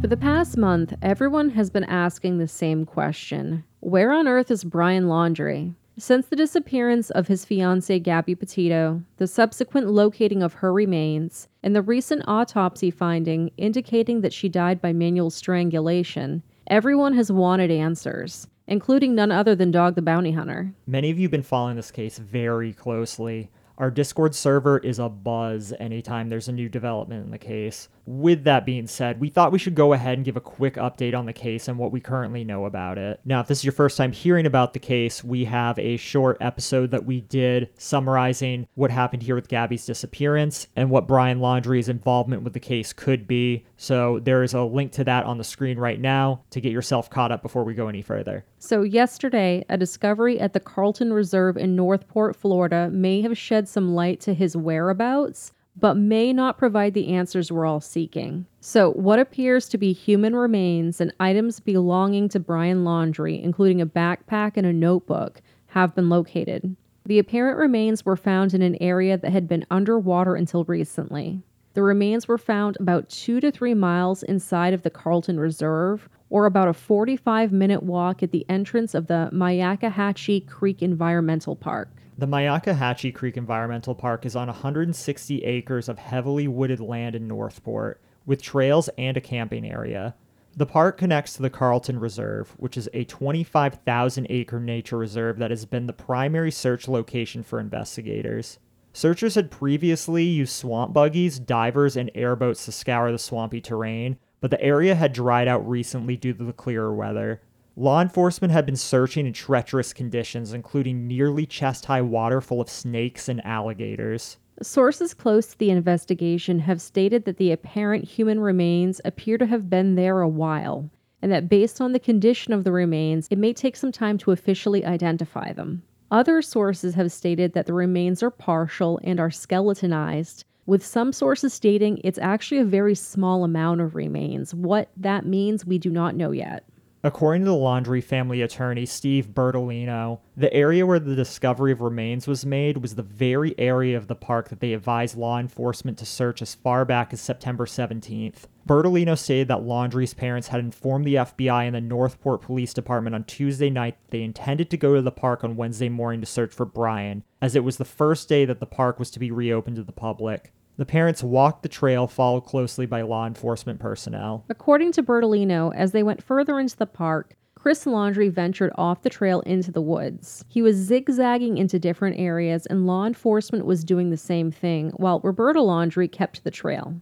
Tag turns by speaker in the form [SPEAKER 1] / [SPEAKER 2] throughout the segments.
[SPEAKER 1] For the past month, everyone has been asking the same question Where on earth is Brian Laundrie? Since the disappearance of his fiancee Gabby Petito, the subsequent locating of her remains, and the recent autopsy finding indicating that she died by manual strangulation, everyone has wanted answers, including none other than Dog the Bounty Hunter.
[SPEAKER 2] Many of you have been following this case very closely. Our Discord server is a buzz anytime there's a new development in the case. With that being said, we thought we should go ahead and give a quick update on the case and what we currently know about it. Now, if this is your first time hearing about the case, we have a short episode that we did summarizing what happened here with Gabby's disappearance and what Brian Laundrie's involvement with the case could be. So there is a link to that on the screen right now to get yourself caught up before we go any further.
[SPEAKER 1] So, yesterday, a discovery at the Carlton Reserve in Northport, Florida, may have shed some light to his whereabouts but may not provide the answers we're all seeking. So, what appears to be human remains and items belonging to Brian Laundrie, including a backpack and a notebook, have been located. The apparent remains were found in an area that had been underwater until recently. The remains were found about two to three miles inside of the Carlton Reserve, or about a 45 minute walk at the entrance of the Myakkahatchee Creek Environmental Park.
[SPEAKER 2] The Myakkahatchee Creek Environmental Park is on 160 acres of heavily wooded land in Northport, with trails and a camping area. The park connects to the Carlton Reserve, which is a 25,000 acre nature reserve that has been the primary search location for investigators. Searchers had previously used swamp buggies, divers, and airboats to scour the swampy terrain, but the area had dried out recently due to the clearer weather. Law enforcement had been searching in treacherous conditions, including nearly chest high water full of snakes and alligators.
[SPEAKER 1] Sources close to the investigation have stated that the apparent human remains appear to have been there a while, and that based on the condition of the remains, it may take some time to officially identify them. Other sources have stated that the remains are partial and are skeletonized, with some sources stating it's actually a very small amount of remains. What that means, we do not know yet.
[SPEAKER 2] According to the Laundrie family attorney, Steve Bertolino, the area where the discovery of remains was made was the very area of the park that they advised law enforcement to search as far back as September 17th. Bertolino stated that Laundrie's parents had informed the FBI and the Northport Police Department on Tuesday night that they intended to go to the park on Wednesday morning to search for Brian, as it was the first day that the park was to be reopened to the public. The parents walked the trail, followed closely by law enforcement personnel.
[SPEAKER 1] According to Bertolino, as they went further into the park, Chris Laundrie ventured off the trail into the woods. He was zigzagging into different areas, and law enforcement was doing the same thing, while Roberta Laundrie kept the trail.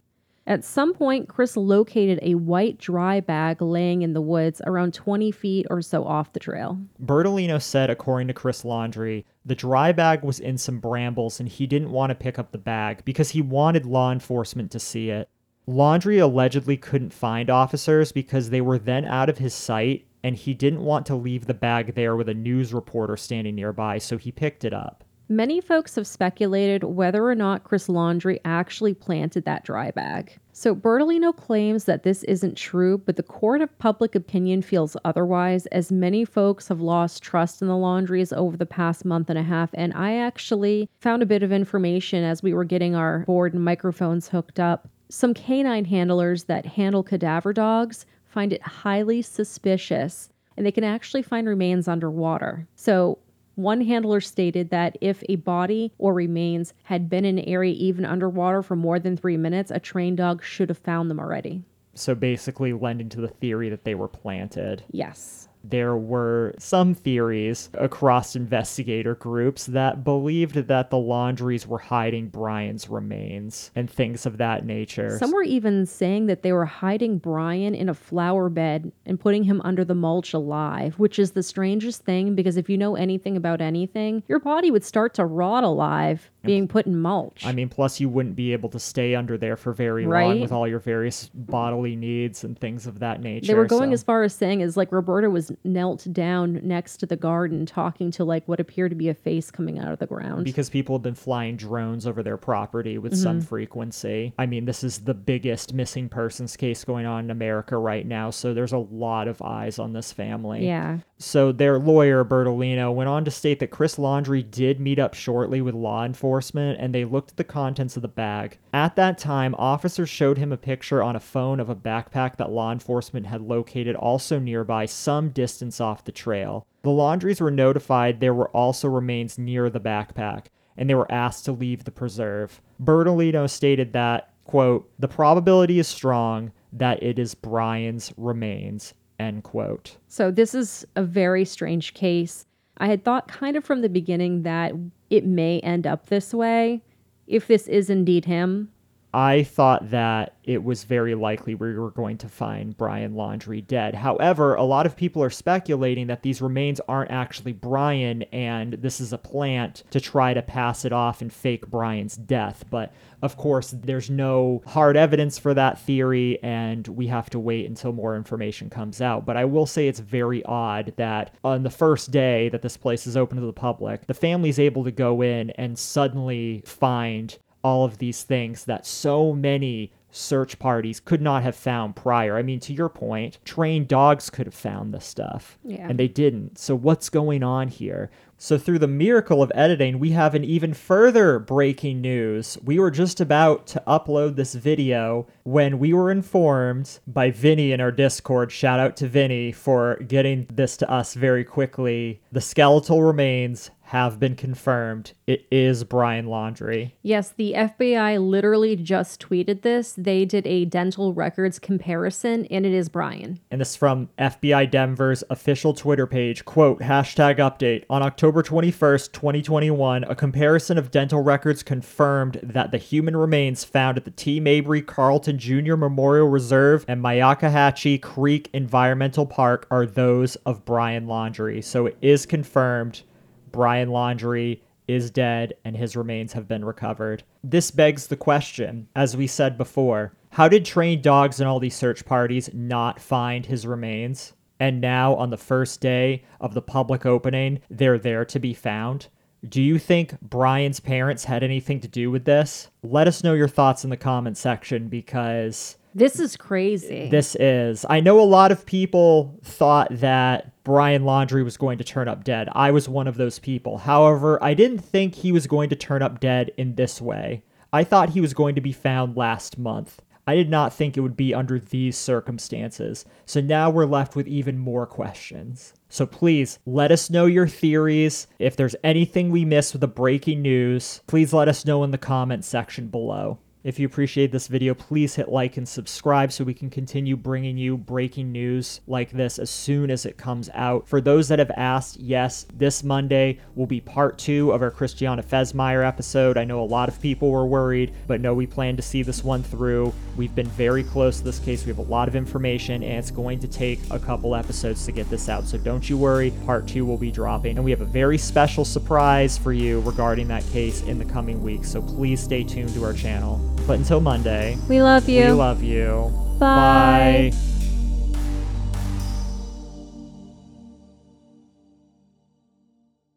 [SPEAKER 1] At some point, Chris located a white dry bag laying in the woods around 20 feet or so off the trail.
[SPEAKER 2] Bertolino said, according to Chris Laundrie, the dry bag was in some brambles and he didn't want to pick up the bag because he wanted law enforcement to see it. Laundrie allegedly couldn't find officers because they were then out of his sight and he didn't want to leave the bag there with a news reporter standing nearby, so he picked it up.
[SPEAKER 1] Many folks have speculated whether or not Chris Laundrie actually planted that dry bag. So Bertolino claims that this isn't true, but the court of public opinion feels otherwise, as many folks have lost trust in the Laundries over the past month and a half. And I actually found a bit of information as we were getting our board and microphones hooked up. Some canine handlers that handle cadaver dogs find it highly suspicious and they can actually find remains underwater. So one handler stated that if a body or remains had been in an area even underwater for more than three minutes, a trained dog should have found them already.
[SPEAKER 2] So basically, lending to the theory that they were planted.
[SPEAKER 1] Yes
[SPEAKER 2] there were some theories across investigator groups that believed that the Laundries were hiding Brian's remains and things of that nature.
[SPEAKER 1] Some were even saying that they were hiding Brian in a flower bed and putting him under the mulch alive, which is the strangest thing because if you know anything about anything, your body would start to rot alive being put in mulch.
[SPEAKER 2] I mean, plus you wouldn't be able to stay under there for very
[SPEAKER 1] right?
[SPEAKER 2] long with all your various bodily needs and things of that nature.
[SPEAKER 1] They were going
[SPEAKER 2] so.
[SPEAKER 1] as far as saying is like Roberta was knelt down next to the garden talking to like what appeared to be a face coming out of the ground.
[SPEAKER 2] Because people have been flying drones over their property with mm-hmm. some frequency. I mean, this is the biggest missing persons case going on in America right now, so there's a lot of eyes on this family.
[SPEAKER 1] Yeah.
[SPEAKER 2] So their lawyer, Bertolino, went on to state that Chris Laundrie did meet up shortly with law enforcement enforcement and they looked at the contents of the bag. At that time, officers showed him a picture on a phone of a backpack that law enforcement had located also nearby, some distance off the trail. The Laundries were notified there were also remains near the backpack, and they were asked to leave the preserve. Bertolino stated that, quote, the probability is strong that it is Brian's remains, end quote.
[SPEAKER 1] So this is a very strange case. I had thought kind of from the beginning that it may end up this way if this is indeed him.
[SPEAKER 2] I thought that it was very likely we were going to find Brian Laundrie dead. However, a lot of people are speculating that these remains aren't actually Brian and this is a plant to try to pass it off and fake Brian's death. But of course, there's no hard evidence for that theory, and we have to wait until more information comes out. But I will say it's very odd that on the first day that this place is open to the public, the family's able to go in and suddenly find all of these things that so many search parties could not have found prior. I mean, to your point, trained dogs could have found this stuff,
[SPEAKER 1] Yeah.
[SPEAKER 2] and they didn't. So, what's going on here? So, through the miracle of editing, we have an even further breaking news. We were just about to upload this video when we were informed by Vinny in our Discord. Shout out to Vinny for getting this to us very quickly. The skeletal remains have been confirmed. It is Brian Laundrie.
[SPEAKER 1] Yes, the FBI literally just tweeted this. They did a dental records comparison, and it is Brian.
[SPEAKER 2] And this is from FBI Denver's official Twitter page. Quote, hashtag update. On October 21st, 2021, a comparison of dental records confirmed that the human remains found at the T. Mabry Carlton Jr. Memorial Reserve and Myakkahatchee Creek Environmental Park are those of Brian Laundrie. So it is confirmed Brian Laundrie is dead and his remains have been recovered. This begs the question, as we said before, how did trained dogs and all these search parties not find his remains? And now, on the first day of the public opening, they're there to be found? Do you think Brian's parents had anything to do with this? Let us know your thoughts in the comment section because
[SPEAKER 1] This is crazy.
[SPEAKER 2] this is. I know a lot of people thought that Brian Laundrie was going to turn up dead. I was one of those people. However, I didn't think he was going to turn up dead in this way. I thought he was going to be found last month. I did not think it would be under these circumstances. So now we're left with even more questions. So please let us know your theories. If there's anything we missed with the breaking news, please let us know in the comment section below. If you appreciate this video, please hit like and subscribe so we can continue bringing you breaking news like this as soon as it comes out. For those that have asked, yes, this Monday will be part two of our Christiana Fesmeyer episode. I know a lot of people were worried, but no, we plan to see this one through. We've been very close to this case. We have a lot of information, and it's going to take a couple episodes to get this out. So don't you worry, part two will be dropping. And we have a very special surprise for you regarding that case in the coming weeks. So please stay tuned to our channel. But until Monday,
[SPEAKER 1] we love you.
[SPEAKER 2] we love you.
[SPEAKER 1] Bye.
[SPEAKER 2] Bye.